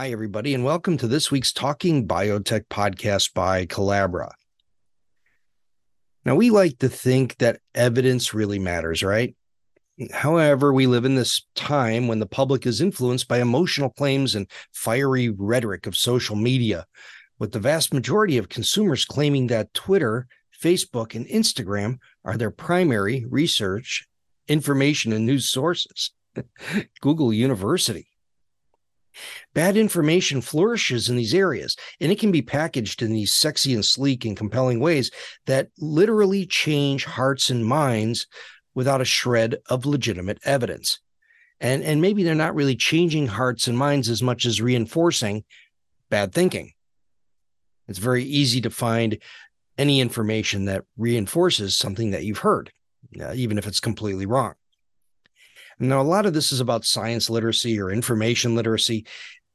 Hi, everybody, and welcome to this week's Talking Biotech podcast by Colabra. Now, we like to think that evidence really matters, right? However, we live in this time when the public is influenced by emotional claims and fiery rhetoric of social media, with the vast majority of consumers claiming that Twitter, Facebook, and Instagram are their primary research, information, and news sources. Google University. Bad information flourishes in these areas, and it can be packaged in these sexy and sleek and compelling ways that literally change hearts and minds without a shred of legitimate evidence. And, and maybe they're not really changing hearts and minds as much as reinforcing bad thinking. It's very easy to find any information that reinforces something that you've heard, uh, even if it's completely wrong. Now, a lot of this is about science literacy or information literacy.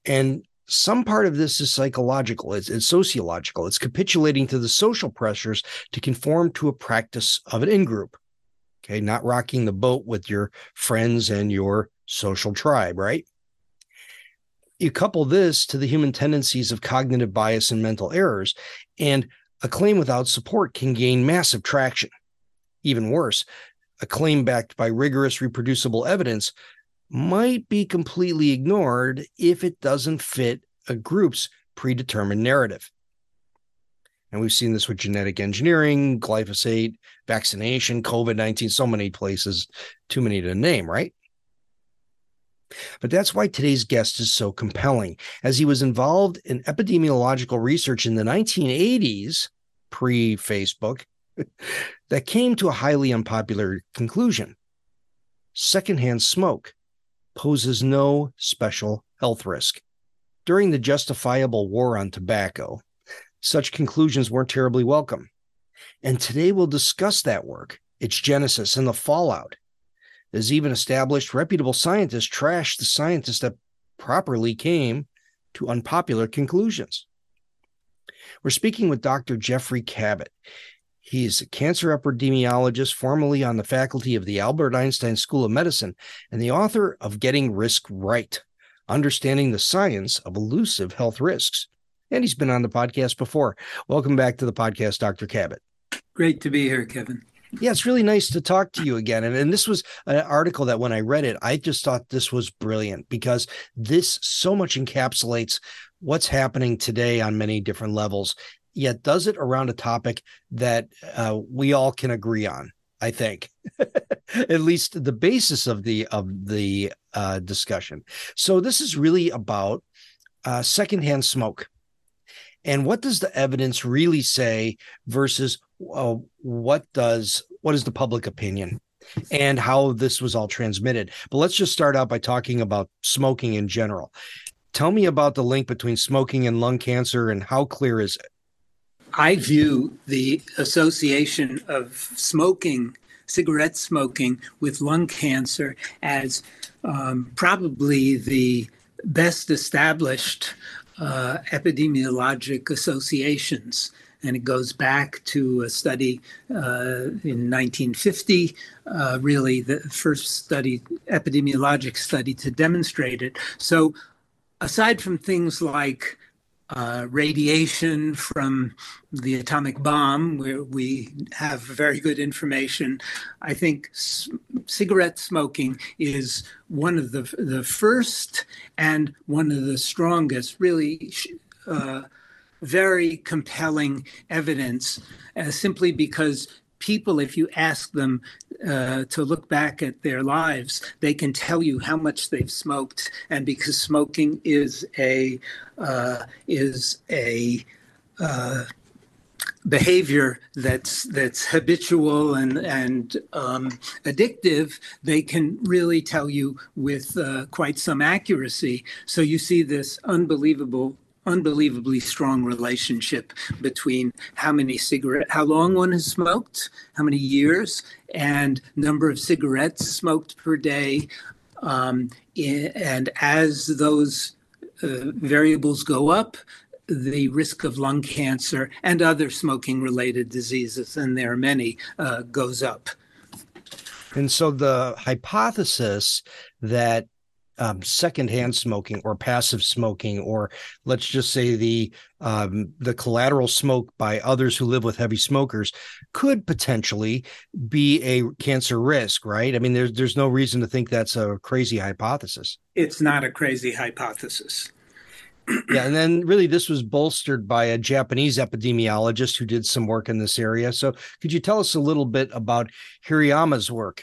And some part of this is psychological, it's, it's, sociological, it's capitulating to the social pressures to conform to a practice of an in group. Okay, not rocking the boat with your friends and your social tribe, right? you couple this to the human tendencies of cognitive bias and mental errors, and a claim without support can gain massive traction. Even worse, a claim backed by rigorous reproducible evidence might be completely ignored if it doesn't fit a group's predetermined narrative. And we've seen this with genetic engineering, glyphosate, vaccination, COVID 19, so many places, too many to name, right? But that's why today's guest is so compelling, as he was involved in epidemiological research in the 1980s, pre Facebook, that came to a highly unpopular conclusion. Secondhand smoke poses no special health risk. During the justifiable war on tobacco, such conclusions weren't terribly welcome. And today we'll discuss that work, its genesis, and the fallout as even established reputable scientists trash the scientists that properly came to unpopular conclusions. We're speaking with Dr. Geoffrey Kabat. He's a cancer epidemiologist, formerly on the faculty of the Albert Einstein School of Medicine, and the author of Getting Risk Right Understanding the Science of Elusive Health Risks. And he's been on the podcast before. Welcome back to the podcast, Dr. Kabat. Great to be here, Kevin. Yeah, it's really nice to talk to you again. And, and this was an article that when I read it, I just thought this was brilliant because this so much encapsulates what's happening today on many different levels, yet does it around a topic that uh, we all can agree on. I think, at least the basis of the of the uh, discussion. So this is really about uh, secondhand smoke, and what does the evidence really say versus uh, what does what is the public opinion and how this was all transmitted. But let's just start out by talking about smoking in general. Tell me about the link between smoking and lung cancer and how clear is it? I view the association of smoking, cigarette smoking, with lung cancer as um, probably the best established uh, epidemiologic associations and it goes back to a study uh, in 1950, uh, really the first study, epidemiologic study to demonstrate it. So, aside from things like uh, radiation from the atomic bomb, where we have very good information. I think c- cigarette smoking is one of the the first and one of the strongest, really. Uh, very compelling evidence uh, simply because people, if you ask them uh, to look back at their lives, they can tell you how much they've smoked, and because smoking is a uh, is a uh, behavior that's that's habitual and and um, addictive, they can really tell you with uh, quite some accuracy. So you see this unbelievable unbelievably strong relationship between how many cigarette, how long one has smoked, how many years, and number of cigarettes smoked per day. Um, and as those uh, variables go up, the risk of lung cancer and other smoking related diseases, and there are many, uh, goes up. And so the hypothesis that um, secondhand smoking or passive smoking, or let's just say the um, the collateral smoke by others who live with heavy smokers, could potentially be a cancer risk, right? I mean, there's there's no reason to think that's a crazy hypothesis. It's not a crazy hypothesis. yeah, and then really this was bolstered by a Japanese epidemiologist who did some work in this area. So, could you tell us a little bit about Hirayama's work?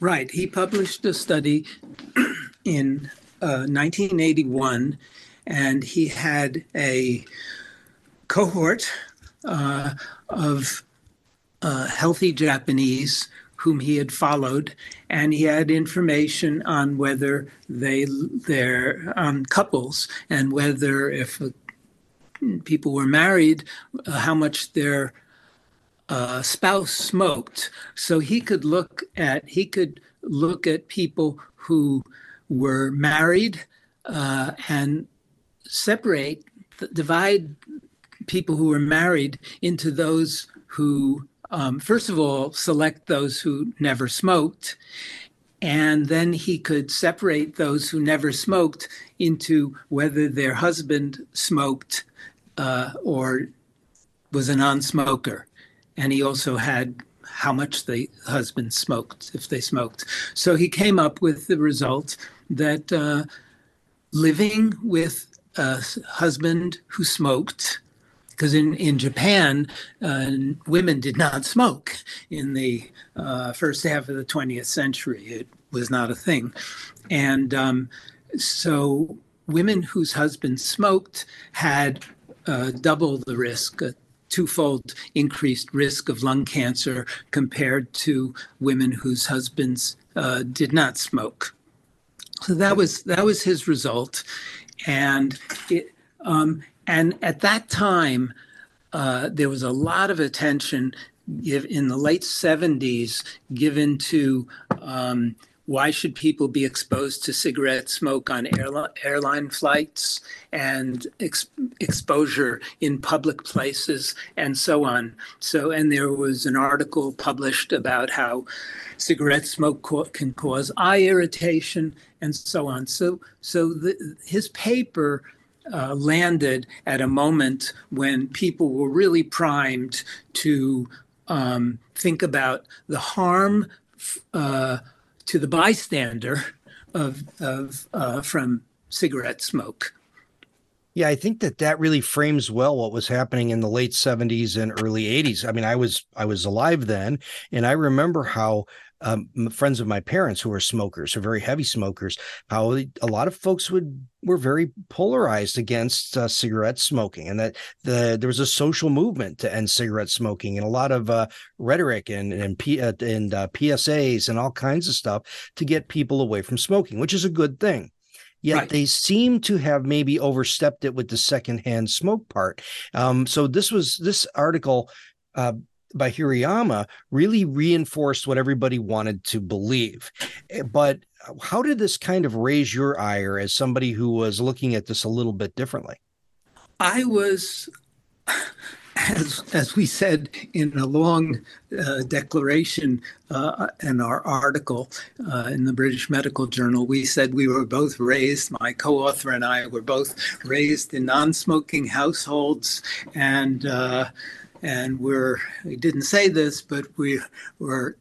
Right. He published a study in uh, 1981, and he had a cohort uh, of uh, healthy Japanese whom he had followed, and he had information on whether they their um, couples and whether if uh, people were married, uh, how much their uh, spouse smoked. So he could look at he could look at people who were married uh, and separate, divide people who were married into those who, um, first of all, select those who never smoked. And then he could separate those who never smoked into whether their husband smoked uh, or was a non smoker and he also had how much the husband smoked if they smoked. So he came up with the result that uh, living with a husband who smoked, because in, in Japan, uh, women did not smoke in the uh, first half of the 20th century. It was not a thing. And um, so women whose husbands smoked had uh, double the risk, twofold increased risk of lung cancer compared to women whose husbands uh, did not smoke. So that was that was his result, and it, um, and at that time uh, there was a lot of attention in the late 70s given to um, why should people be exposed to cigarette smoke on airline, airline flights and ex- exposure in public places and so on? So, and there was an article published about how cigarette smoke co- can cause eye irritation and so on. So, so the, his paper uh, landed at a moment when people were really primed to um, think about the harm. Uh, to the bystander of, of uh, from cigarette smoke. Yeah, I think that that really frames well what was happening in the late 70s and early 80s. I mean, I was I was alive then, and I remember how um, friends of my parents who were smokers, who are very heavy smokers, how a lot of folks would were very polarized against uh, cigarette smoking, and that the there was a social movement to end cigarette smoking, and a lot of uh, rhetoric and and, P, uh, and uh, PSAs and all kinds of stuff to get people away from smoking, which is a good thing. Yet right. they seem to have maybe overstepped it with the secondhand smoke part. Um, so this was this article uh, by Hirayama really reinforced what everybody wanted to believe. Eh, but how did this kind of raise your ire as somebody who was looking at this a little bit differently? I was, as as we said in a long uh, declaration uh, in our article uh, in the British Medical Journal, we said we were both raised. My co-author and I were both raised in non-smoking households, and uh, and we're we didn't say this, but we were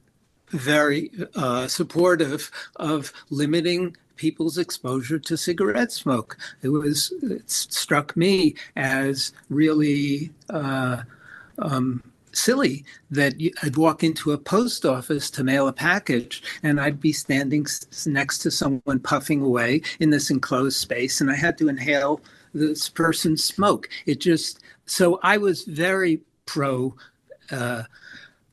very uh, supportive of limiting people's exposure to cigarette smoke. It was it struck me as really uh, um, silly that I'd walk into a post office to mail a package and I'd be standing next to someone puffing away in this enclosed space, and I had to inhale this person's smoke. It just so I was very pro uh,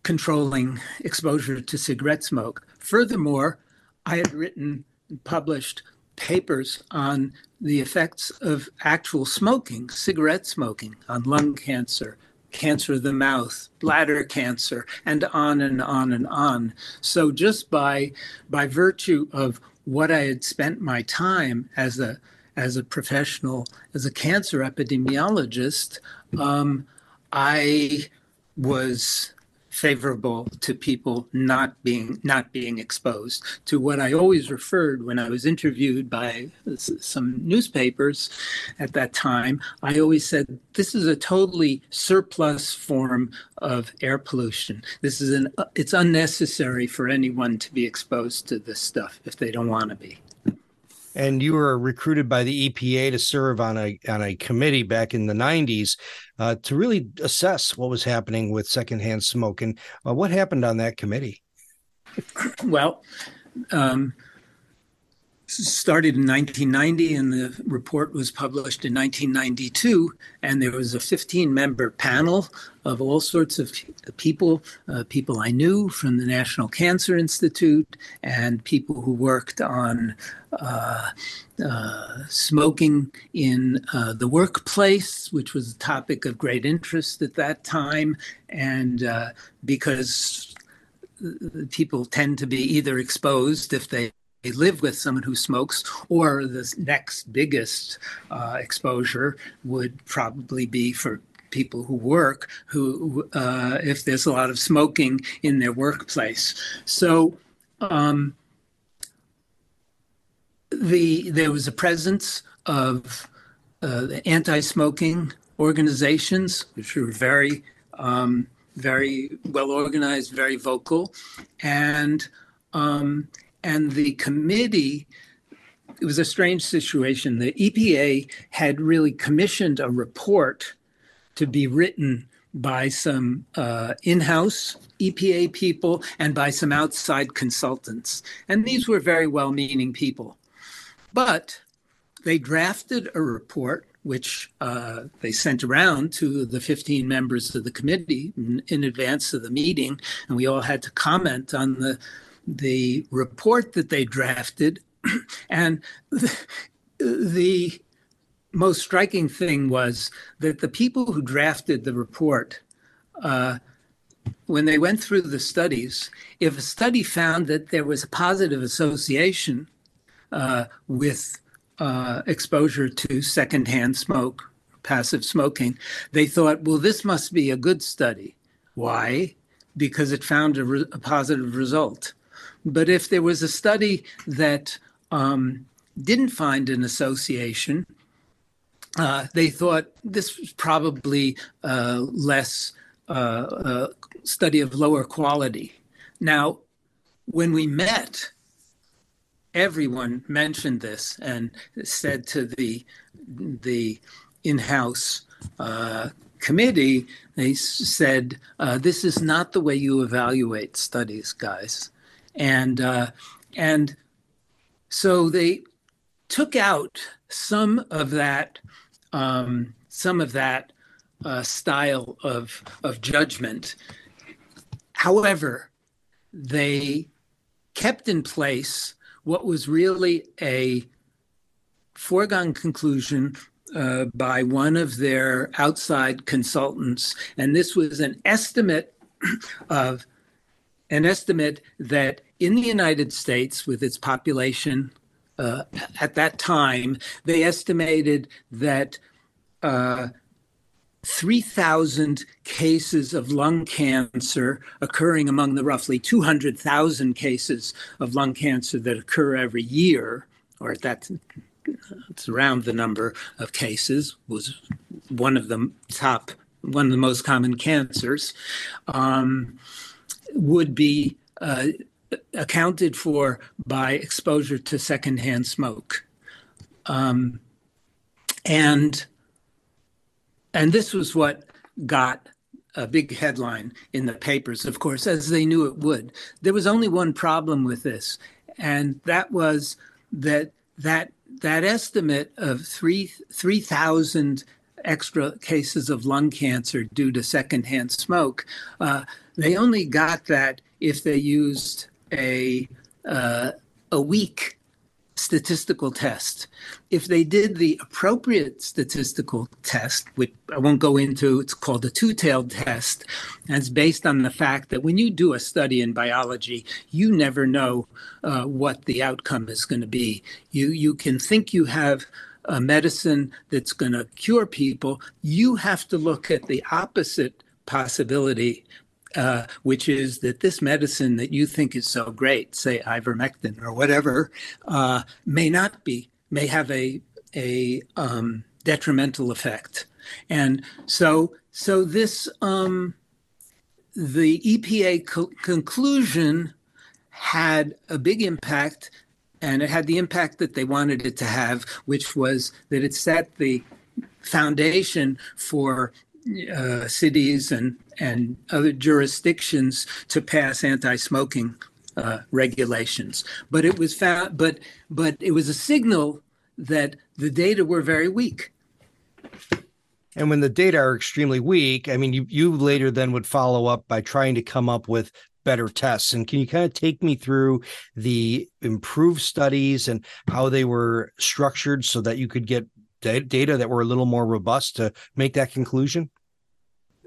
controlling exposure to cigarette smoke. Furthermore, I had written and published papers on the effects of actual smoking, cigarette smoking, on lung cancer, cancer of the mouth, bladder cancer, and on and on and on. So just by by virtue of what I had spent my time as a as a professional, as a cancer epidemiologist, um, I was favorable to people not being not being exposed to what I always referred when I was interviewed by some newspapers at that time. I always said this is a totally surplus form of air pollution. This is an it's unnecessary for anyone to be exposed to this stuff if they don't want to be and you were recruited by the EPA to serve on a on a committee back in the 90s uh, to really assess what was happening with secondhand smoke. And uh, what happened on that committee? Well, um, started in 1990 and the report was published in 1992 and there was a 15 member panel of all sorts of people uh, people i knew from the national cancer institute and people who worked on uh, uh, smoking in uh, the workplace which was a topic of great interest at that time. And uh, because uh, people tend to be either exposed if they they live with someone who smokes, or the next biggest uh, exposure would probably be for people who work who uh, if there's a lot of smoking in their workplace. So um, the there was a presence of uh, anti-smoking organizations which were very um, very well organized very vocal and um, and the committee it was a strange situation. The EPA had really commissioned a report to be written by some uh, in house EPA people and by some outside consultants. And these were very well meaning people. But they drafted a report which uh, they sent around to the 15 members of the committee in, in advance of the meeting. And we all had to comment on the the report that they drafted. and the, the most striking thing was that the people who drafted the report, uh, when they went through the studies, if a study found that there was a positive association uh, with uh, exposure to secondhand smoke, passive smoking, they thought, well, this must be a good study. Why? Because it found a, re- a positive result. But if there was a study that um, didn't find an association, uh, they thought this was probably uh, less uh, study of lower quality. Now, when we met, everyone mentioned this and said to the the in-house uh, committee, they said, uh, "This is not the way you evaluate studies, guys." And uh, and so they took out some of that um, some of that uh, style of of judgment. However, they kept in place what was really a foregone conclusion uh, by one of their outside consultants, and this was an estimate of an estimate that in the United States, with its population uh, at that time, they estimated that uh, 3,000 cases of lung cancer occurring among the roughly 200,000 cases of lung cancer that occur every year, or at that it's around the number of cases, was one of the top, one of the most common cancers. Um, would be uh, accounted for by exposure to secondhand smoke. Um, and and this was what got a big headline in the papers, of course, as they knew it would. There was only one problem with this, and that was that that that estimate of three three thousand extra cases of lung cancer due to secondhand smoke uh, they only got that if they used a uh, a weak statistical test. If they did the appropriate statistical test, which I won't go into, it's called a two tailed test, and it's based on the fact that when you do a study in biology, you never know uh, what the outcome is going to be. You, you can think you have a medicine that's going to cure people, you have to look at the opposite possibility uh, which is that this medicine that you think is so great, say ivermectin or whatever, uh, may not be, may have a a um, detrimental effect, and so so this um, the EPA co- conclusion had a big impact, and it had the impact that they wanted it to have, which was that it set the foundation for uh, cities and and other jurisdictions to pass anti-smoking uh, regulations. But it was found, but but it was a signal that the data were very weak. And when the data are extremely weak, I mean, you you later then would follow up by trying to come up with better tests. And can you kind of take me through the improved studies and how they were structured so that you could get data that were a little more robust to make that conclusion?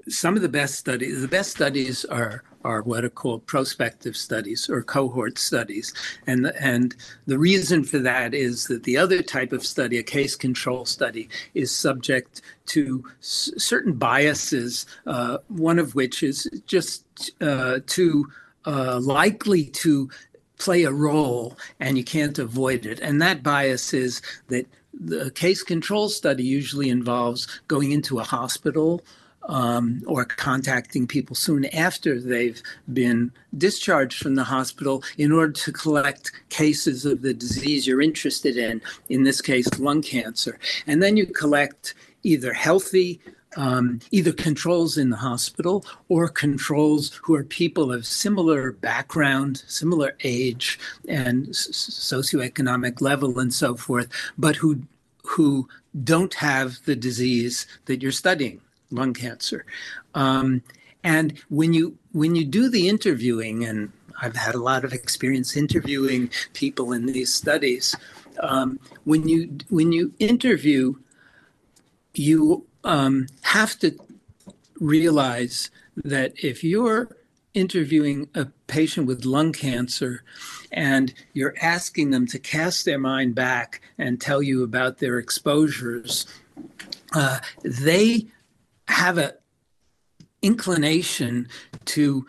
Some of the best studies, the best studies are are what are called prospective studies or cohort studies, and and the reason for that is that the other type of study, a case control study, is subject to s- certain biases. Uh, one of which is just uh, too uh, likely to play a role, and you can't avoid it. And that bias is that the case control study usually involves going into a hospital um, or contacting people soon after they've been discharged from the hospital in order to collect cases of the disease you're interested in, in this case, lung cancer. And then you collect either healthy um, either controls in the hospital or controls who are people of similar background, similar age, and s- socioeconomic level, and so forth, but who who don't have the disease that you're studying lung cancer. Um, and when you when you do the interviewing, and I've had a lot of experience interviewing people in these studies, um, when you when you interview, you um, have to realize that if you're interviewing a patient with lung cancer and you're asking them to cast their mind back and tell you about their exposures, uh, they have a inclination to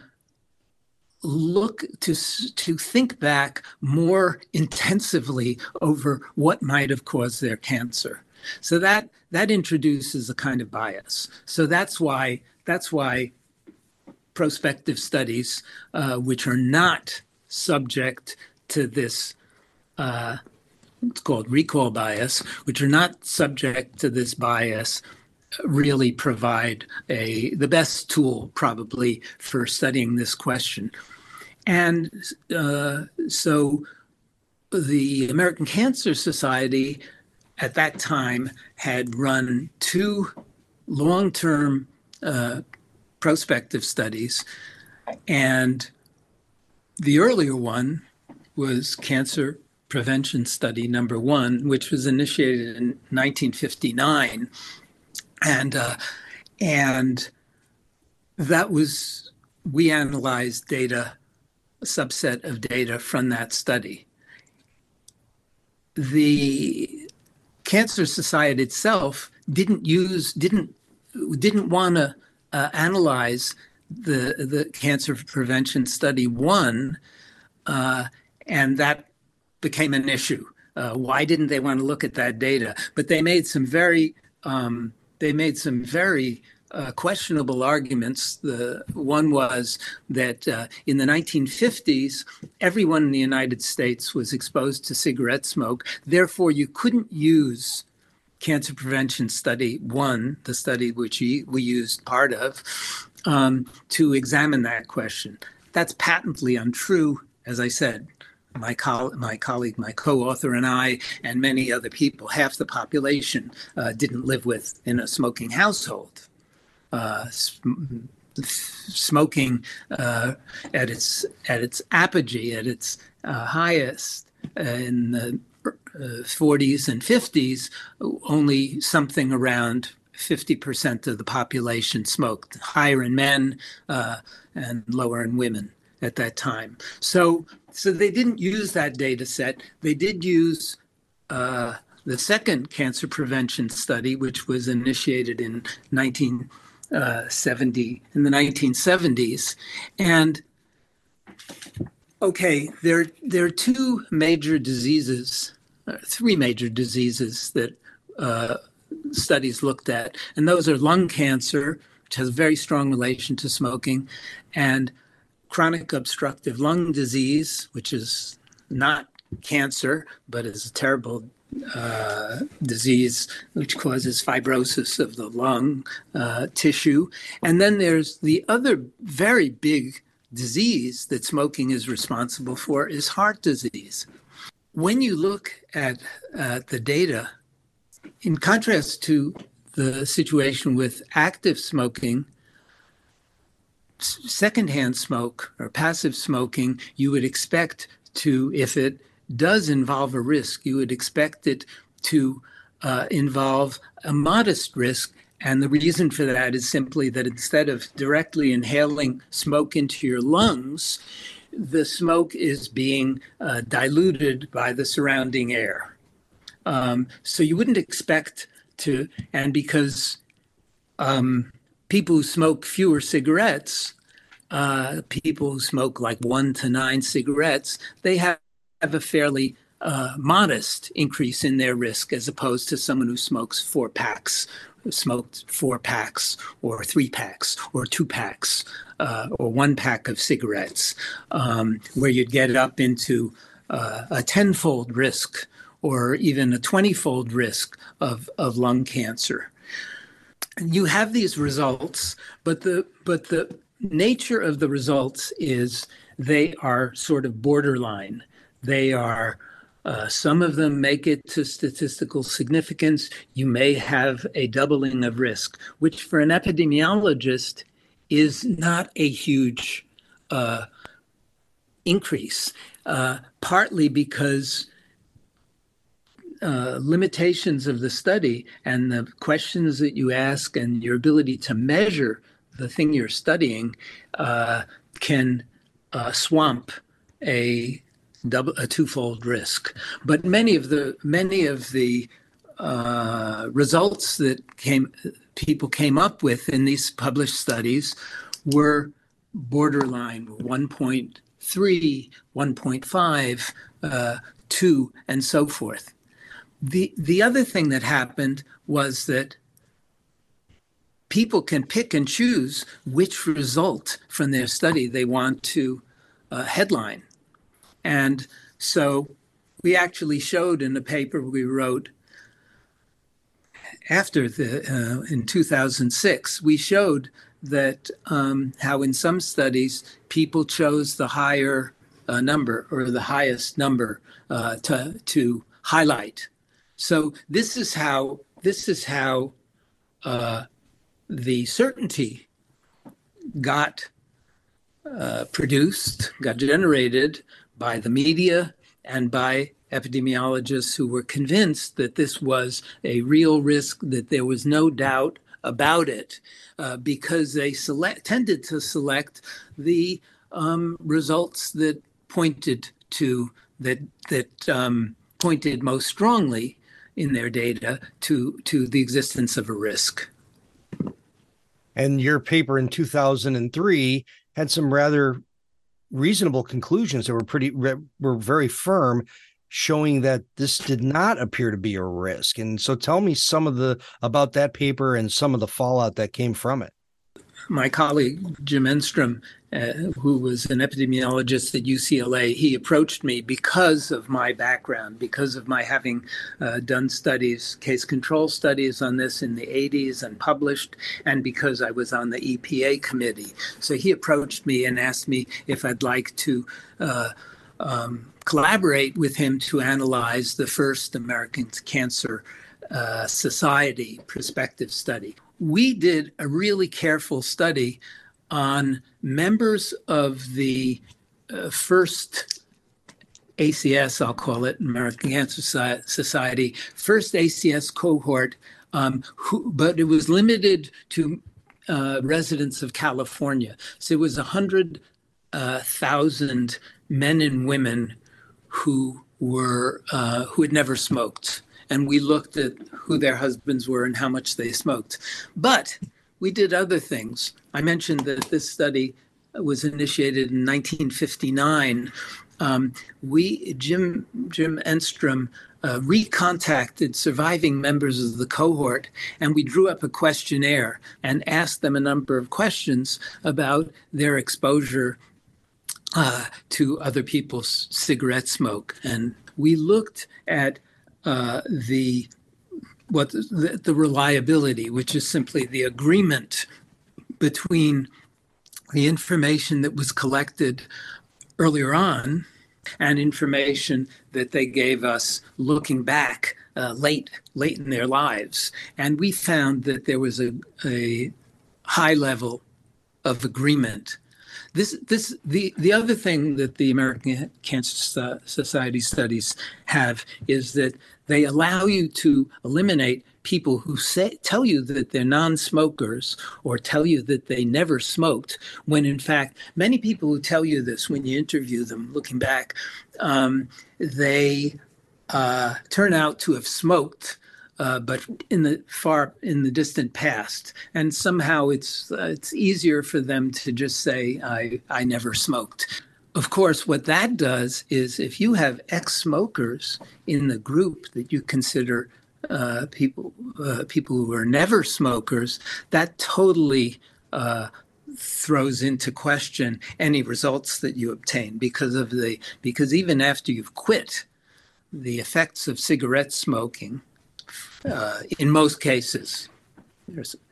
look to to think back more intensively over what might have caused their cancer. So that that introduces a kind of bias. So that's why that's why prospective studies uh, which are not subject to this uh, it's called recall bias which are not subject to this bias really provide a the best tool probably for studying this question. And uh, so the American Cancer Society at that time had run two long-term uh, prospective studies, and the earlier one was cancer prevention study number one, which was initiated in 1959 and uh, and that was we analyzed data a subset of data from that study. The cancer society itself didn't use didn't didn't want to uh, analyze the the cancer prevention study one uh, and that became an issue. Uh, why didn't they want to look at that data? But they made some very um, they made some very uh, questionable arguments. The one was that uh, in the 1950s, everyone in the United States was exposed to cigarette smoke. Therefore, you couldn't use cancer prevention study one, the study which we used part of, um, to examine that question. That's patently untrue, as I said my, coll- my colleague, my co-author, and I, and many other people, half the population uh, didn't live with in a smoking household. Uh, sm- smoking uh, at its at its apogee, at its uh, highest uh, in the uh, 40s and 50s, only something around 50% of the population smoked, higher in men uh, and lower in women at that time. So, so they didn't use that data set. They did use uh, the second cancer prevention study, which was initiated in 1970 uh, in the 1970s, and okay, there there are two major diseases, uh, three major diseases that uh, studies looked at, and those are lung cancer, which has a very strong relation to smoking, and chronic obstructive lung disease, which is not cancer, but is a terrible uh, disease which causes fibrosis of the lung uh, tissue. And then there's the other very big disease that smoking is responsible for is heart disease. When you look at uh, the data, in contrast to the situation with active smoking, secondhand smoke or passive smoking, you would expect to, if it does involve a risk, you would expect it to uh, involve a modest risk. And the reason for that is simply that instead of directly inhaling smoke into your lungs, the smoke is being uh, diluted by the surrounding air. Um, so you wouldn't expect to, and because um, people who smoke fewer cigarettes, uh, people who smoke like one to nine cigarettes, they have have a fairly uh, modest increase in their risk as opposed to someone who smokes four packs, smoked four packs or three packs or two packs uh, or one pack of cigarettes, um, where you'd get up into uh, a tenfold risk or even a 20 fold risk of, of lung cancer. You have these results, but the, but the nature of the results is they are sort of borderline. They are, uh, some of them make it to statistical significance. You may have a doubling of risk, which for an epidemiologist is not a huge uh, increase, uh, partly because uh, limitations of the study and the questions that you ask and your ability to measure the thing you're studying uh, can uh, swamp a double a twofold risk. But many of the many of the uh, results that came people came up with in these published studies were borderline 1.3, 1.5, uh, 2, and so forth. The, the other thing that happened was that people can pick and choose which result from their study they want to uh, headline. And so we actually showed in the paper we wrote after the uh, in 2006 we showed that um, how in some studies people chose the higher uh, number or the highest number uh, to to highlight. So this is how this is how uh, the certainty got uh, produced, got generated by the media and by epidemiologists who were convinced that this was a real risk, that there was no doubt about it, uh, because they select, tended to select the um, results that pointed to that that um, pointed most strongly in their data to to the existence of a risk. And your paper in 2003 had some rather reasonable conclusions that were pretty were very firm showing that this did not appear to be a risk and so tell me some of the about that paper and some of the fallout that came from it my colleague Jim Enstrom, uh, who was an epidemiologist at UCLA, he approached me because of my background, because of my having uh, done studies, case control studies on this in the 80s and published, and because I was on the EPA committee. So he approached me and asked me if I'd like to. Uh, um, collaborate with him to analyze the first American Cancer uh, Society prospective study we did a really careful study on members of the uh, first ACS, I'll call it American Cancer Society, first ACS cohort, um, who, but it was limited to uh, residents of California. So it was 100,000 uh, men and women who were uh, who had never smoked, and we looked at who their husbands were and how much they smoked. But we did other things. I mentioned that this study was initiated in 1959. Um, we Jim Jim Enstrom uh, recontacted surviving members of the cohort, and we drew up a questionnaire and asked them a number of questions about their exposure uh, to other people's cigarette smoke. And we looked at uh, the what the, the reliability, which is simply the agreement between the information that was collected earlier on and information that they gave us looking back uh, late late in their lives. And we found that there was a, a high level of agreement. This this the the other thing that the American Cancer Society studies have is that they allow you to eliminate people who say tell you that they're non-smokers or tell you that they never smoked when in fact many people who tell you this when you interview them looking back um, they uh, turn out to have smoked uh, but in the far in the distant past, and somehow it's uh, it's easier for them to just say I I never smoked. Of course, what that does is if you have ex-smokers in the group that you consider uh, people uh, people who are never smokers, that totally uh, throws into question any results that you obtain because of the because even after you've quit, the effects of cigarette smoking uh, in most cases,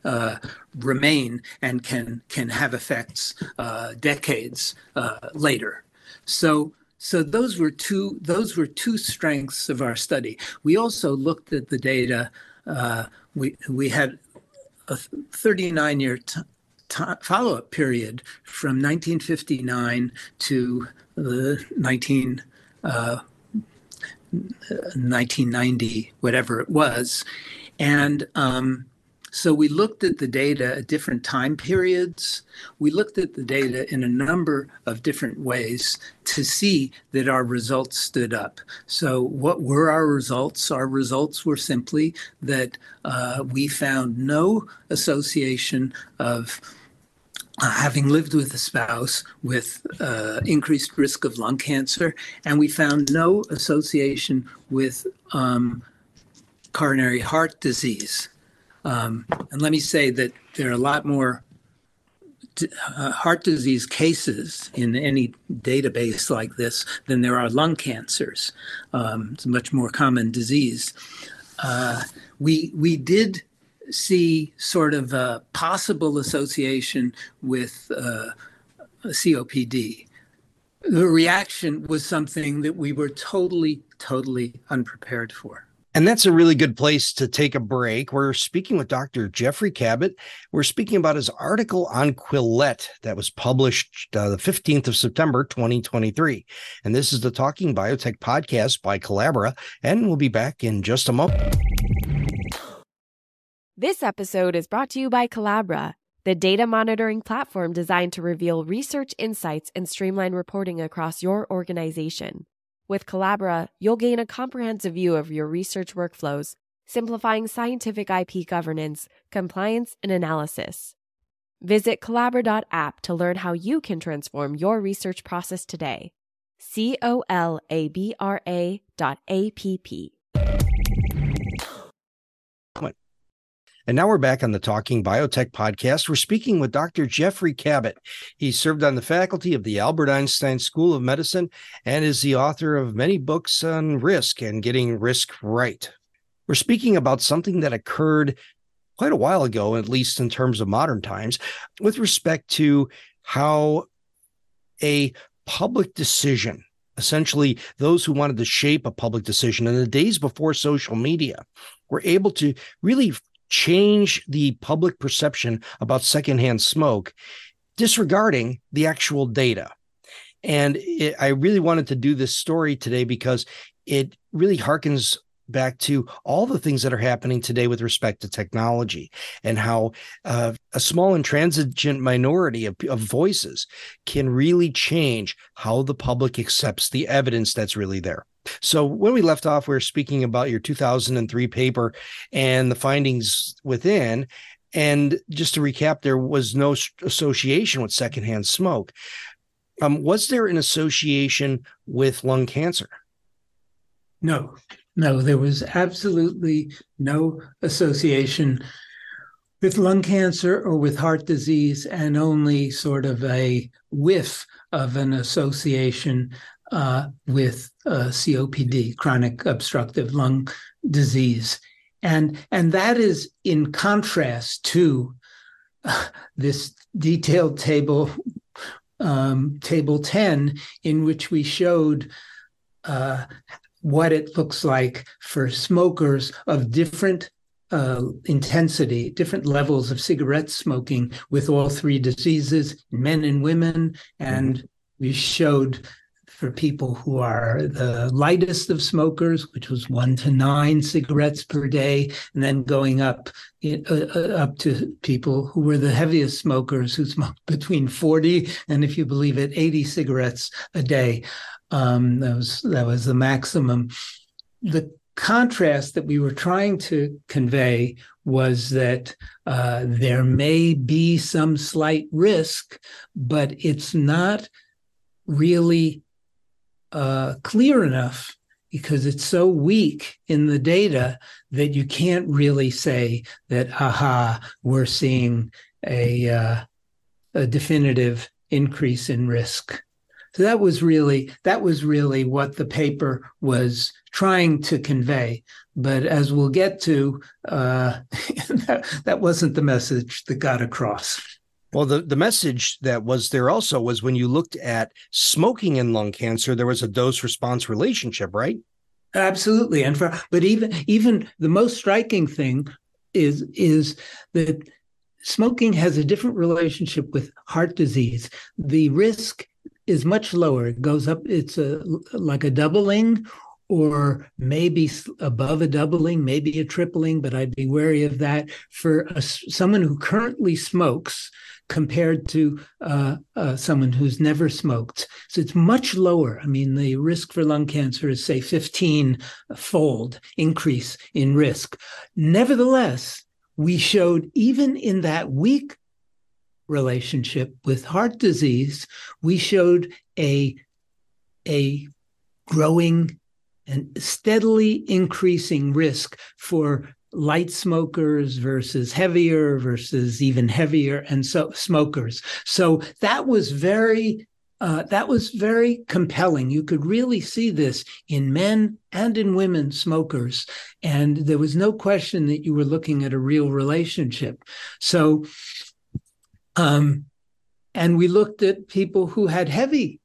uh, remain and can can have effects uh, decades uh, later. So. So those were two those were two strengths of our study. We also looked at the data. Uh, we we had a 39 year t- t- follow up period from 1959 to the 19 uh, 1990, whatever it was. And um, so we looked at the data at different time periods. We looked at the data in a number of different ways to see that our results stood up. So, what were our results? Our results were simply that uh, we found no association of uh, having lived with a spouse with uh, increased risk of lung cancer, and we found no association with um, coronary heart disease. Um, and let me say that there are a lot more uh, heart disease cases in any database like this than there are lung cancers. Um, it's a much more common disease. Uh, we we did see sort of a possible association with uh, COPD. The reaction was something that we were totally, totally unprepared for. And that's a really good place to take a break. We're speaking with Dr. Geoffrey Kabat. We're speaking about his article on Quillette that was published uh, the 15th of September, 2023. And this is the Talking Biotech podcast by Colabra. And we'll be back in just a moment. This episode is brought to you by Colabra, the data monitoring platform designed to reveal research insights and streamline reporting across your organization. With Colabra, you'll gain a comprehensive view of your research workflows, simplifying scientific IP governance, compliance, and analysis. Visit Colabra.app to learn how you can transform your research process today. C O L A B R A dot A P P. And now we're back on the Talking Biotech podcast. We're speaking with Dr. Geoffrey Kabat. He served on the faculty of the Albert Einstein School of Medicine and is the author of many books on risk and getting risk right. We're speaking about something that occurred quite a while ago, at least in terms of modern times, with respect to how a public decision essentially those who wanted to shape a public decision in the days before social media were able to really change the public perception about secondhand smoke, disregarding the actual data. And it, I really wanted to do this story today because it really harkens back to all the things that are happening today with respect to technology and how uh, a small intransigent minority of, of, voices can really change how the public accepts the evidence that's really there. So, when we left off, we were speaking about your 2003 paper and the findings within. And just to recap, there was no association with secondhand smoke. Um, was there an association with lung cancer? No, no, there was absolutely no association with lung cancer or with heart disease, and only sort of a whiff of an association uh, with uh, COPD, chronic obstructive lung disease. And, and that is in contrast to uh, this detailed table, um, table 10, in which we showed uh, what it looks like for smokers of different uh, intensity, different levels of cigarette smoking with all three diseases, men and women. And mm-hmm. we showed for people who are the lightest of smokers, which was one to nine cigarettes per day, and then going up uh, uh, up to people who were the heaviest smokers, who smoked between 40 and, if you believe it, 80 cigarettes a day. Um, that was that was the maximum. The contrast that we were trying to convey was that uh, there may be some slight risk, but it's not really uh, clear enough because it's so weak in the data that you can't really say that, aha, we're seeing a, uh, a definitive increase in risk. So that was really that was really what the paper was trying to convey. But as we'll get to, uh, that, that wasn't the message that got across. Well, the, the message that was there also was when you looked at smoking and lung cancer, there was a dose response relationship, right? Absolutely. And for but even even the most striking thing is is that smoking has a different relationship with heart disease. The risk is much lower. It goes up. It's a like a doubling, or maybe above a doubling, maybe a tripling. But I'd be wary of that for a, someone who currently smokes compared to uh, uh, someone who's never smoked. So it's much lower. I mean, the risk for lung cancer is say 15 fold increase in risk. Nevertheless, we showed even in that weak relationship with heart disease, we showed a, a growing and steadily increasing risk for light smokers versus heavier versus even heavier and so smokers so that was very uh, that was very compelling. You could really see this in men and in women smokers. And there was no question that you were looking at a real relationship. So um, and we looked at people who had heavy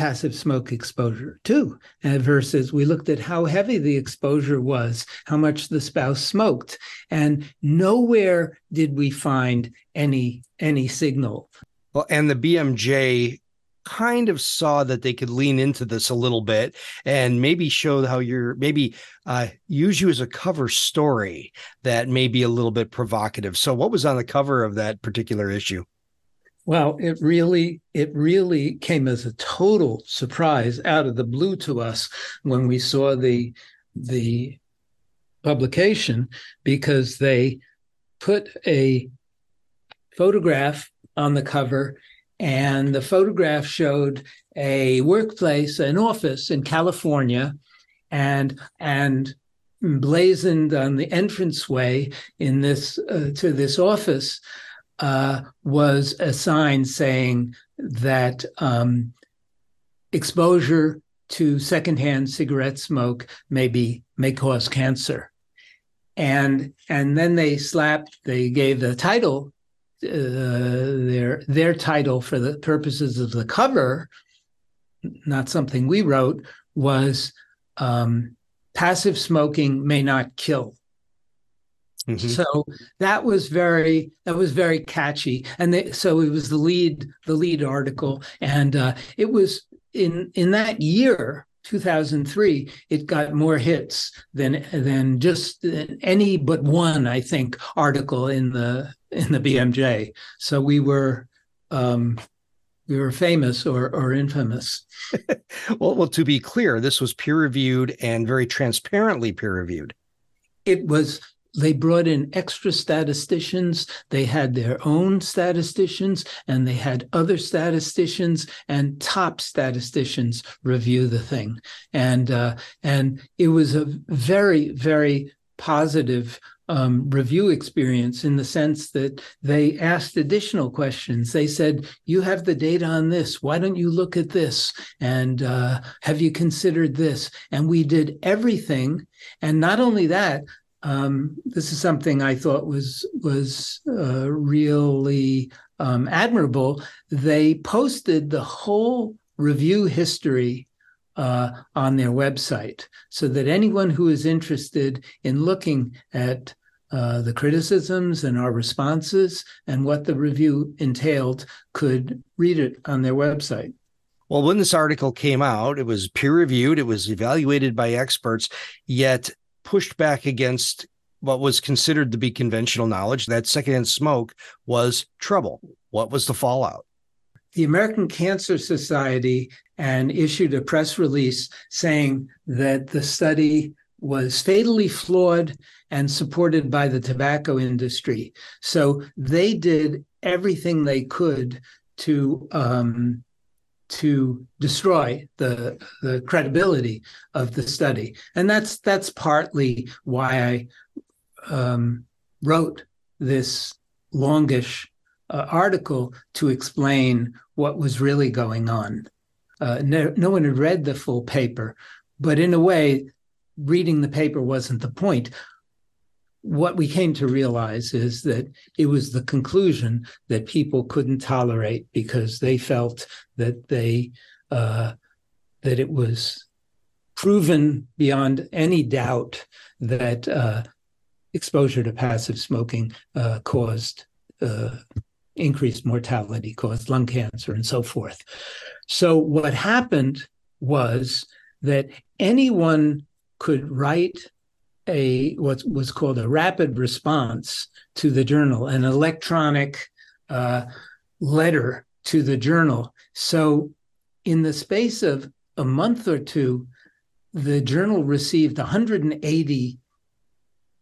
passive smoke exposure too, uh, versus we looked at how heavy the exposure was, how much the spouse smoked, and nowhere did we find any any signal. Well, and the BMJ kind of saw that they could lean into this a little bit and maybe show how you're maybe uh, use you as a cover story that may be a little bit provocative. So, what was on the cover of that particular issue? Well, it really it really came as a total surprise out of the blue to us when we saw the the publication because they put a photograph on the cover and the photograph showed a workplace, an office in California, and and blazoned on the entranceway in this uh, to this office uh, was a sign saying that um, exposure to secondhand cigarette smoke may be may cause cancer and and then they slapped they gave the title uh, their their title for the purposes of the cover, not something we wrote, was um, "Passive Smoking May Not Kill." Mm-hmm. So that was very that was very catchy, and they, so it was the lead the lead article, and uh, it was in in that year 2003 it got more hits than than just any but one i think article in the in the bmj so we were um we were famous or or infamous. Well well to be clear this was peer reviewed and very transparently peer reviewed it was they brought in extra statisticians. They had their own statisticians and they had other statisticians and top statisticians review the thing. And, uh, and it was a very, very positive um, review experience in the sense that they asked additional questions. They said, You have the data on this. Why don't you look at this? And uh, have you considered this? And we did everything. And not only that, um, this is something I thought was was uh, really um, admirable. They posted the whole review history uh, on their website, so that anyone who is interested in looking at uh, the criticisms and our responses and what the review entailed could read it on their website. Well, when this article came out, it was peer reviewed, it was evaluated by experts, yet pushed back against what was considered to be conventional knowledge that secondhand smoke was trouble. What was the fallout? The American Cancer Society and issued a press release saying that the study was fatally flawed and supported by the tobacco industry. So they did everything they could to um, to destroy the the credibility of the study. And that's that's partly why i um, wrote this longish uh, article to explain what was really going on. Uh, no, no one had read the full paper but in a way reading the paper wasn't the point what we came to realize is that it was the conclusion that people couldn't tolerate because they felt that they uh, that it was proven beyond any doubt that uh, exposure to passive smoking uh, caused uh, increased mortality, caused lung cancer, and so forth. So what happened was that anyone could write a what was called a rapid response to the journal, an electronic uh, letter to the journal. So, in the space of a month or two, the journal received 180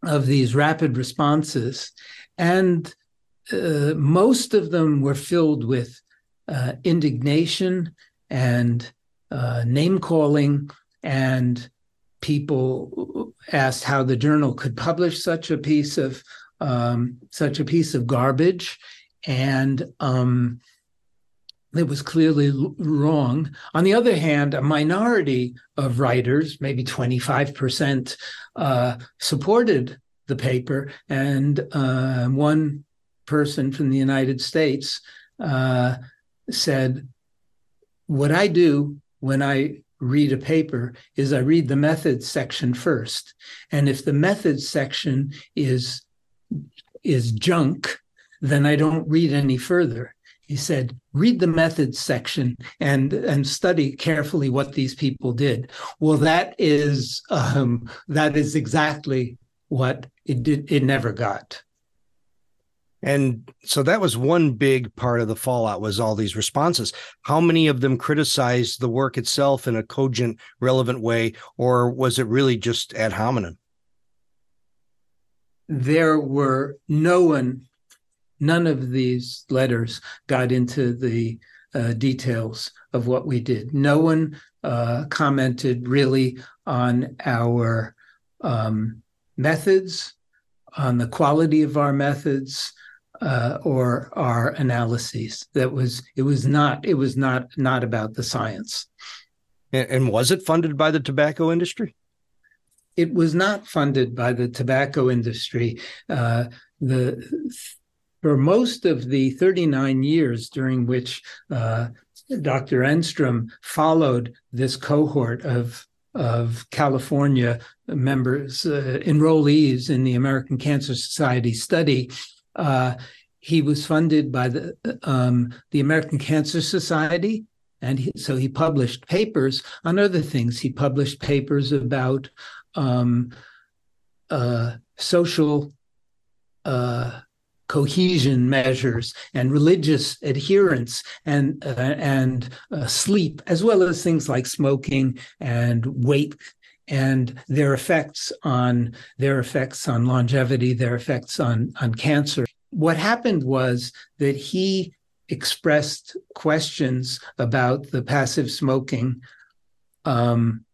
of these rapid responses, and uh, most of them were filled with uh, indignation and uh, name calling and people asked how the journal could publish such a piece of um, such a piece of garbage, and um, it was clearly wrong. On the other hand, a minority of writers, maybe 25%, uh, supported the paper, and uh, one person from the United States uh, said, What I do when I read a paper is I read the methods section first. And if the methods section is is junk, then I don't read any further. He said, read the methods section and and study carefully what these people did. Well, that is um, that is exactly what it did. It never got. And so that was one big part of the fallout was all these responses. How many of them criticized the work itself in a cogent, relevant way, or was it really just ad hominem? There were no one, none of these letters got into the uh, details of what we did. No one uh, commented really on our um, methods, on the quality of our methods, uh, or our analyses. That was it was not it was not not about the science. And, and was it funded by the tobacco industry? It was not funded by the tobacco industry. Uh, the for most of the 39 years during which uh, Dr. Enstrom followed this cohort of of California members, uh, enrollees in the American Cancer Society study. Uh, he was funded by the um, the American Cancer Society, and he, so he published papers on other things. He published papers about um, uh, social uh, cohesion measures and religious adherence and uh, and uh, sleep, as well as things like smoking and weight and their effects on their effects on longevity, their effects on on cancer. What happened was that he expressed questions about the passive smoking um,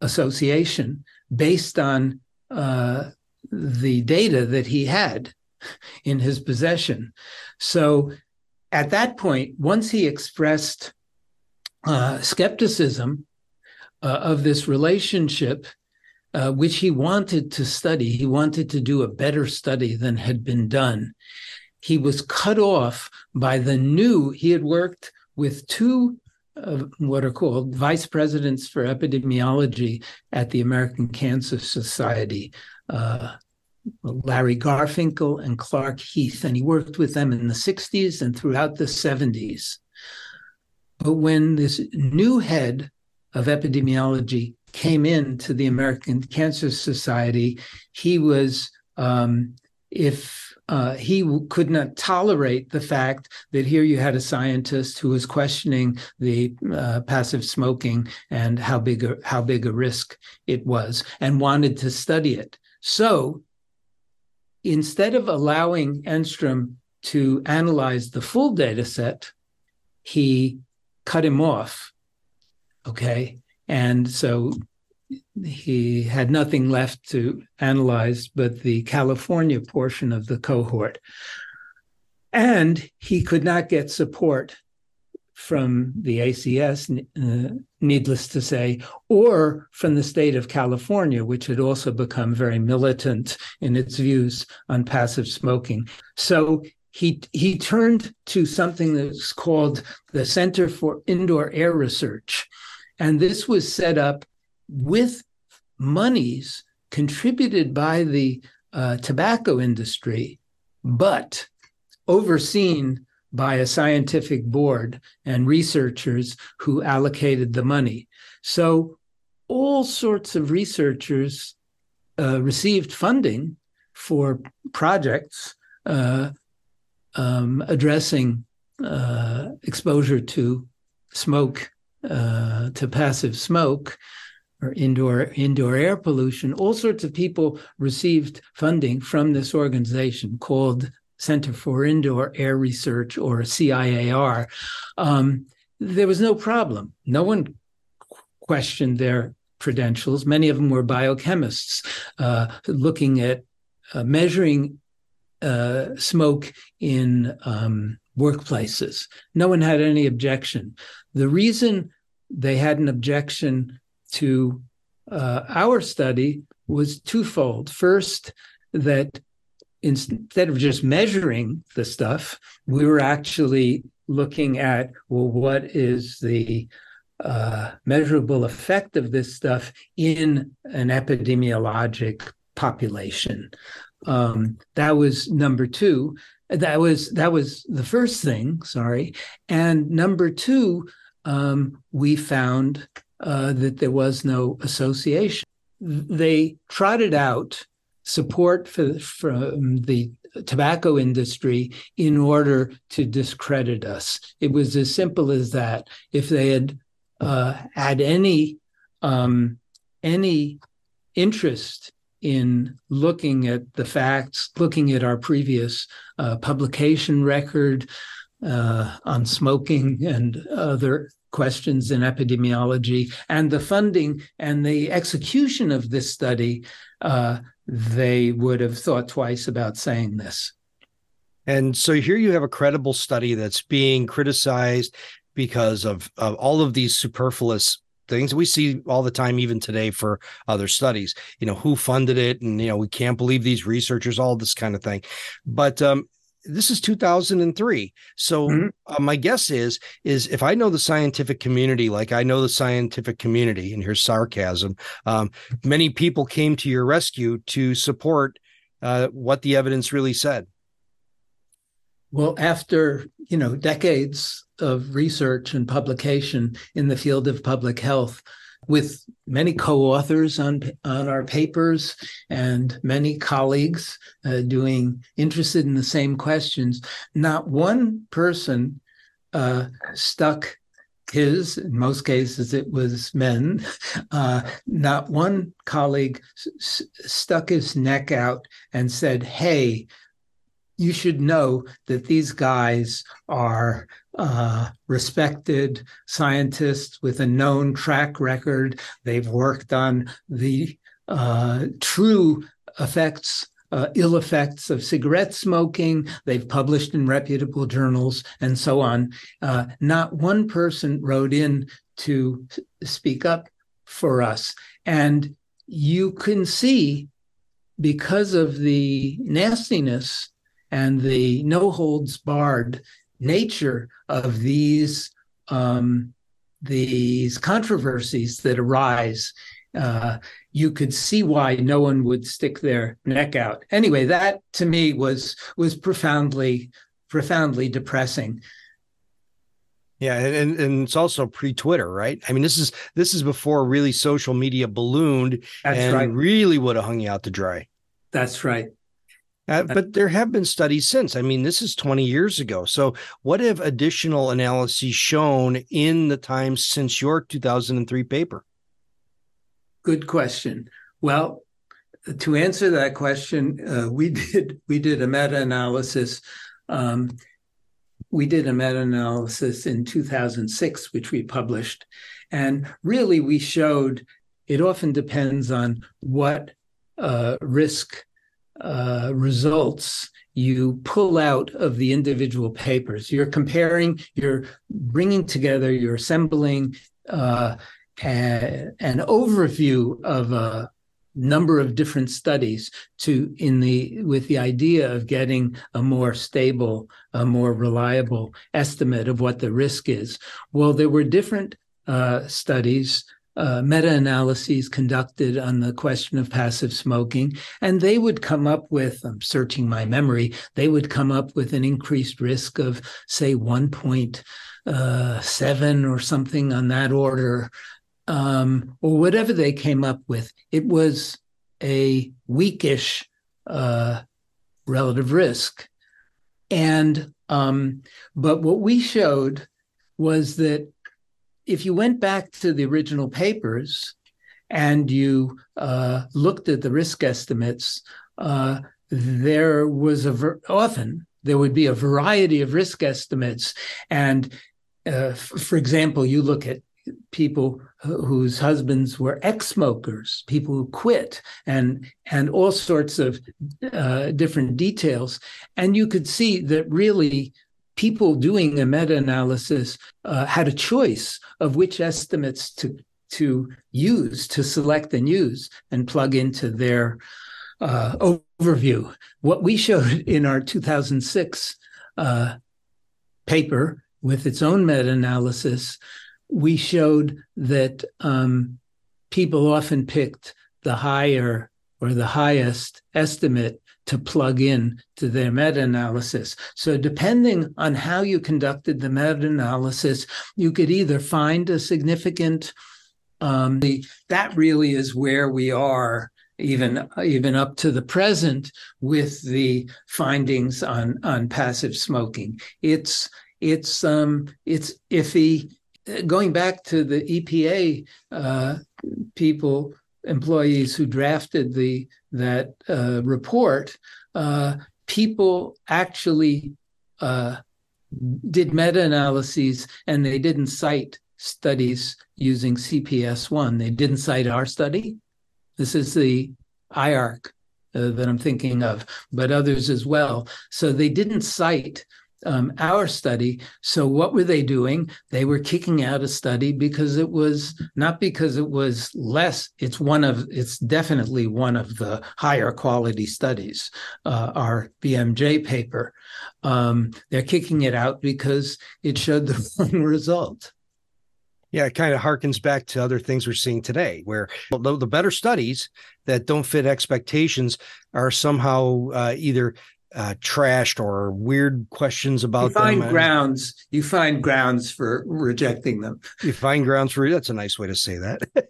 association based on uh, the data that he had in his possession. So at that point, once he expressed uh, skepticism uh, of this relationship, uh, which he wanted to study, he wanted to do a better study than had been done. He was cut off by the new, he had worked with two what are called vice presidents for epidemiology at the American Cancer Society, uh, Larry Garfinkel and Clark Heath, and he worked with them in the 60s and throughout the 70s. But when this new head of epidemiology came in to the American Cancer Society, he was, um, if uh, he could not tolerate the fact that here you had a scientist who was questioning the uh, passive smoking and how big a, how big a risk it was, and wanted to study it. So instead of allowing Enstrom to analyze the full data set, he cut him off. Okay. And so he had nothing left to analyze but the California portion of the cohort. And he could not get support from the ACS, uh, needless to say, or from the state of California, which had also become very militant in its views on passive smoking. So he he turned to something that's called the Center for Indoor Air Research, and this was set up with monies contributed by the uh, tobacco industry, but overseen by a scientific board and researchers who allocated the money. So all sorts of researchers uh, received funding for projects uh, um, addressing uh, exposure to smoke, uh, to passive smoke, or indoor indoor air pollution. All sorts of people received funding from this organization called Center for Indoor Air Research or CIAR, um, there was no problem. No one questioned their credentials. Many of them were biochemists uh, looking at uh, measuring uh, smoke in um, workplaces. No one had any objection. The reason they had an objection to uh, our study was twofold. First, that instead of just measuring the stuff, we were actually looking at well, what is the uh, measurable effect of this stuff in an epidemiologic population. Um, that was number two. That was that was the first thing. Sorry, and number two, um, we found uh, that there was no association. They trotted out support for, from the tobacco industry in order to discredit us. It was as simple as that. If they had uh, had any um, any interest in looking at the facts, looking at our previous uh, publication record uh, on smoking and other questions in epidemiology, and the funding and the execution of this study, uh, they would have thought twice about saying this. And so here you have a credible study that's being criticized because of, of all of these superfluous things we see all the time even today for other studies you know who funded it and you know we can't believe these researchers all this kind of thing but um this is 2003. So mm-hmm. uh, my guess is is if I know the scientific community like I know the scientific community, and here's sarcasm, um, many people came to your rescue to support uh, what the evidence really said. Well, after you know decades of research and publication in the field of public health, with many co-authors on on our papers and many colleagues uh, doing interested in the same questions. Not one person uh, stuck his, in most cases it was men, uh, not one colleague s- stuck his neck out and said, Hey, you should know that these guys are uh, respected scientists with a known track record. They've worked on the uh, true effects, uh, ill effects of cigarette smoking. They've published in reputable journals and so on. Uh, not one person wrote in to speak up for us. And you can see because of the nastiness and the no holds barred nature of these um, these controversies that arise, uh, you could see why no one would stick their neck out. Anyway, that to me was was profoundly profoundly depressing. Yeah, and, and it's also pre-Twitter, right? I mean, this is this is before really social media ballooned That's and right. really would have hung you out to dry. That's right. Uh, but there have been studies since. I mean, this is 20 years ago. So, what have additional analyses shown in the time since your 2003 paper? Good question. Well, to answer that question, uh, we did we did a meta-analysis. Um, we did a meta-analysis in 2006, which we published, and really we showed it often depends on what uh, risk uh, results you pull out of the individual papers. You're comparing, you're bringing together, you're assembling uh, a, an overview of a number of different studies to in the with the idea of getting a more stable, a more reliable estimate of what the risk is. Well, there were different uh, studies uh, meta analyses conducted on the question of passive smoking, and they would come up with, I'm searching my memory, they would come up with an increased risk of, say, 1.7 uh, or something on that order, um, or whatever they came up with. It was a weakish uh, relative risk. And, um, but what we showed was that if you went back to the original papers and you uh, looked at the risk estimates, uh, there was a ver- often there would be a variety of risk estimates, and uh, f- for example, you look at people whose husbands were ex-smokers, people who quit, and and all sorts of uh, different details, and you could see that really people doing a meta-analysis uh, had a choice of which estimates to to use to select and use and plug into their uh, overview. What we showed in our 2006 uh, paper with its own meta-analysis, we showed that um, people often picked the higher or the highest estimate to plug in to their meta-analysis. So depending on how you conducted the meta-analysis, you could either find a significant um, the, that really is where we are even even up to the present with the findings on on passive smoking. It's it's um it's iffy. Going back to the EPA uh, people employees who drafted the that uh, report, uh, people actually uh, did meta-analyses and they didn't cite studies using CPS1. They didn't cite our study. This is the IARC uh, that I'm thinking of, but others as well. So they didn't cite um, our study. So what were they doing? They were kicking out a study because it was not because it was less. It's one of it's definitely one of the higher quality studies. Uh, our BMJ paper. Um, they're kicking it out because it showed the wrong result. Yeah, it kind of harkens back to other things we're seeing today, where the better studies that don't fit expectations are somehow uh, either uh, trashed or weird questions about you find them. grounds you find grounds for rejecting them. You find grounds for that's a nice way to say that.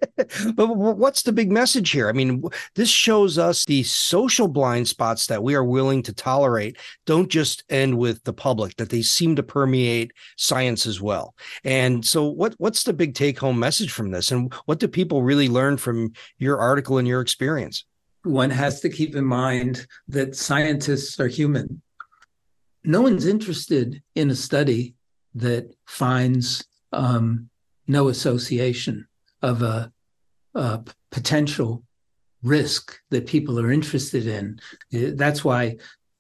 But what's the big message here? I mean this shows us the social blind spots that we are willing to tolerate don't just end with the public that they seem to permeate science as well. And so what what's the big take home message from this? And what do people really learn from your article and your experience one has to keep in mind that scientists are human. No one's interested in a study that finds um, no association of a, a, potential risk that people are interested in. That's why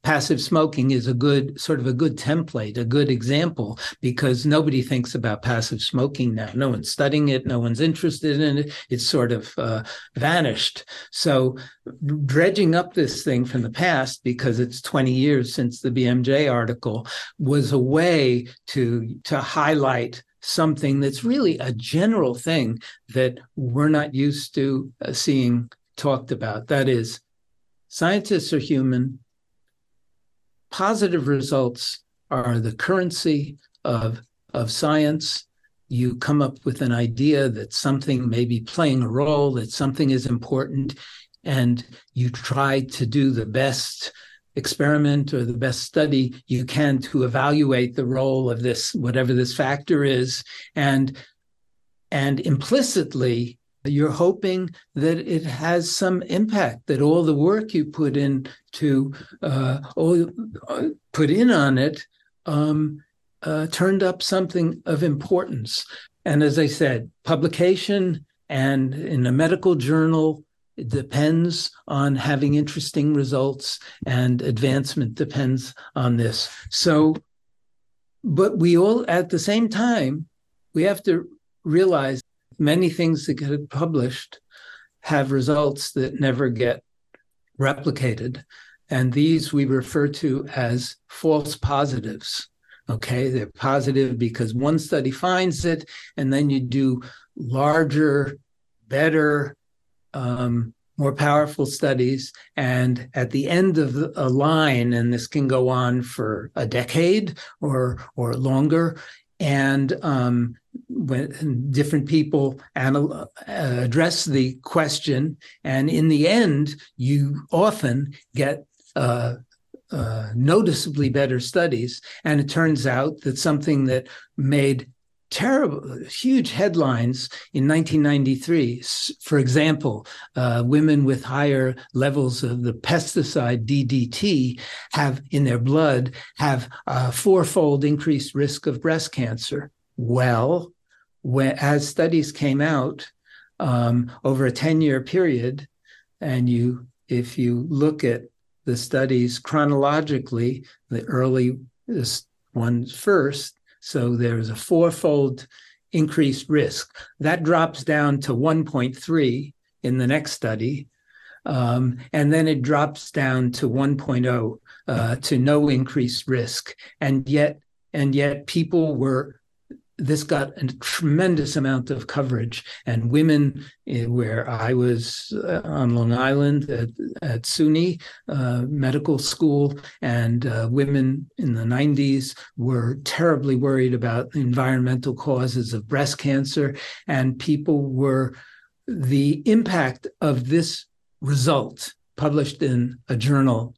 passive smoking is a good sort of a good template, a good example, because nobody thinks about passive smoking now. No one's studying it, no one's interested in it. It's sort of uh, vanished. So dredging up this thing from the past, because it's 20 years since the BMJ article, was a way to to highlight something that's really a general thing that we're not used to uh, seeing talked about. That is, scientists are human positive results are the currency of, of science. You come up with an idea that something may be playing a role, that something is important, and you try to do the best experiment or the best study you can to evaluate the role of this, whatever this factor is. And, and implicitly, you're hoping that it has some impact, that all the work you put in to uh, all, uh, put in on it um, uh, turned up something of importance. And as I said, publication and in a medical journal it depends on having interesting results, and advancement depends on this. So, but we all, at the same time, we have to realize many things that get published have results that never get replicated. And these we refer to as false positives. Okay, they're positive because one study finds it, and then you do larger, better, um, more powerful studies. And at the end of a line, and this can go on for a decade or or longer, and um, when different people anal- uh, address the question, and in the end, you often get uh, uh, noticeably better studies. And it turns out that something that made terrible, huge headlines in 1993. For example, uh, women with higher levels of the pesticide DDT have in their blood have a fourfold increased risk of breast cancer. Well, when, as studies came out um, over a 10 year period, and you, if you look at the studies chronologically, the early ones first, so there's a fourfold increased risk. That drops down to 1.3 in the next study. Um, and then it drops down to 1.0 uh, to no increased risk. And yet, and yet people were this got a tremendous amount of coverage. And women eh, where i was uh, on long island at, at suny uh, medical school and uh, women in the 90s were terribly worried about environmental causes of breast cancer. And people were the impact of this result published in a journal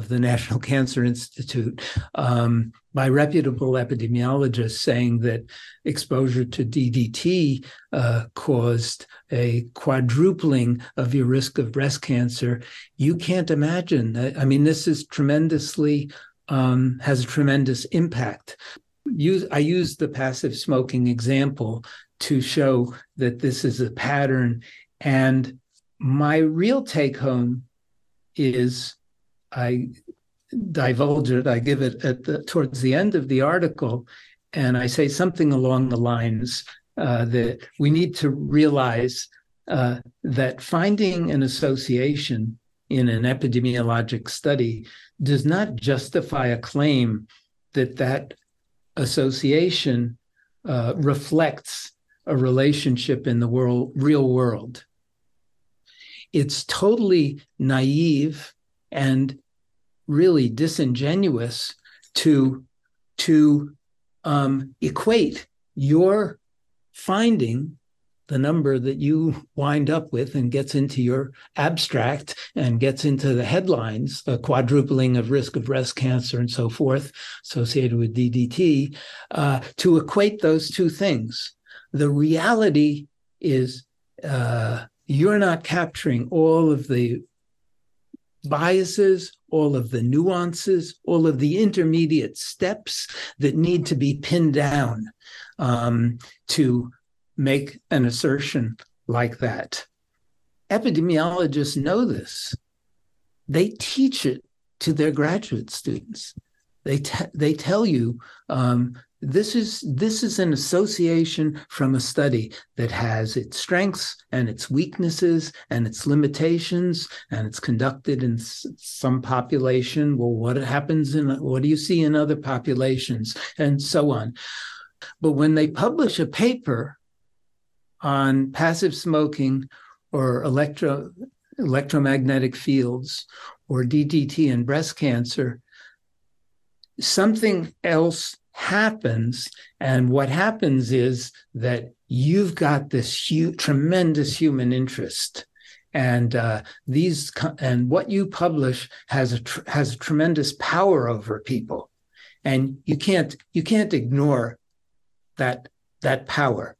of the National Cancer Institute um, by reputable epidemiologists saying that exposure to DDT uh, caused a quadrupling of your risk of breast cancer. You can't imagine. I mean, this is tremendously um, has a tremendous impact. Use, I use the passive smoking example to show that this is a pattern. And my real take home is I divulge it. I give it at the, towards the end of the article, and I say something along the lines uh, that we need to realize uh, that finding an association in an epidemiologic study does not justify a claim that that association uh, reflects a relationship in the world, real world. It's totally naive and really disingenuous to to um, equate your finding the number that you wind up with and gets into your abstract and gets into the headlines, the quadrupling of risk of breast cancer and so forth associated with DDT, uh, to equate those two things. The reality is uh, you're not capturing all of the biases, all of the nuances, all of the intermediate steps that need to be pinned down um, to make an assertion like that. Epidemiologists know this. They teach it to their graduate students. They, te- they tell you um, this is this is an association from a study that has its strengths and its weaknesses and its limitations and it's conducted in some population. Well what happens in what do you see in other populations? And so on. But when they publish a paper on passive smoking or electro electromagnetic fields or DDT and breast cancer, something else happens. And what happens is that you've got this huge, tremendous human interest. And uh, these and what you publish has a tr- has a tremendous power over people, and you can't you can't ignore that that power.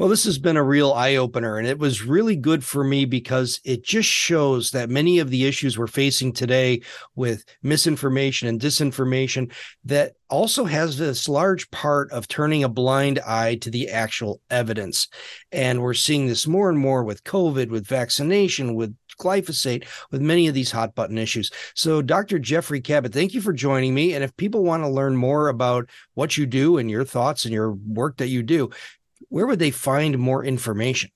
Well, this has been a real eye opener, and it was really good for me because it just shows that many of the issues we're facing today with misinformation and disinformation that also has this large part of turning a blind eye to the actual evidence. And we're seeing this more and more with COVID, with vaccination, with glyphosate, with many of these hot button issues. So, Dr. Geoffrey Kabat, thank you for joining me. And if people want to learn more about what you do and your thoughts and your work that you do, where would they find more information?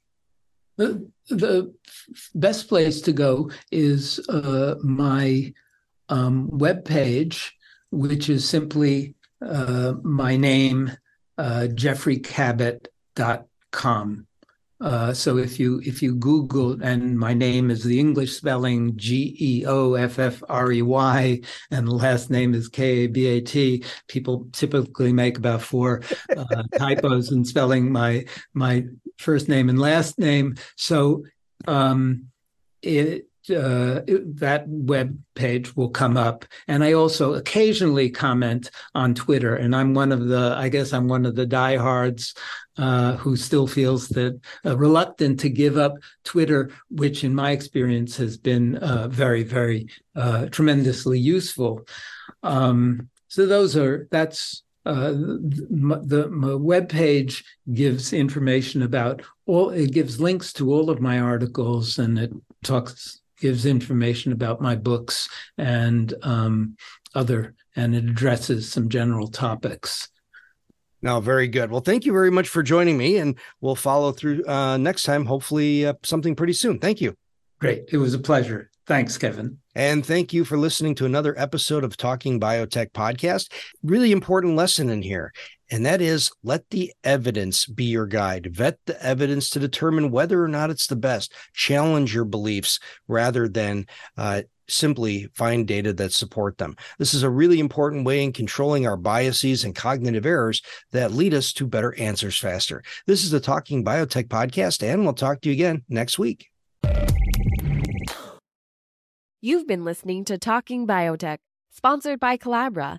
The, the best place to go is uh, my um, webpage, which is simply uh, my name, uh, geoffreykabat.com. Uh, so if you if you Google and my name is the English spelling G E O F F R E Y and the last name is K A B A T, people typically make about four uh, typos in spelling my my first name and last name. So um, it uh, that web page will come up. And I also occasionally comment on Twitter. And I'm one of the, I guess I'm one of the diehards uh, who still feels that uh, reluctant to give up Twitter, which in my experience has been uh, very, very uh, tremendously useful. Um, so those are, that's uh, the, the web page gives information about all it gives links to all of my articles and it talks gives information about my books and um, other, and it addresses some general topics. No, very good. Well, thank you very much for joining me, and we'll follow through uh, next time. Hopefully, uh, something pretty soon. Thank you. Great. It was a pleasure. Thanks, Kevin. And thank you for listening to another episode of Talking Biotech Podcast. Really important lesson in here. And that is let the evidence be your guide. Vet the evidence to determine whether or not it's the best. Challenge your beliefs rather than uh, simply find data that support them. This is a really important way in controlling our biases and cognitive errors that lead us to better answers faster. This is the Talking Biotech Podcast, and we'll talk to you again next week. You've been listening to Talking Biotech, sponsored by Colabra,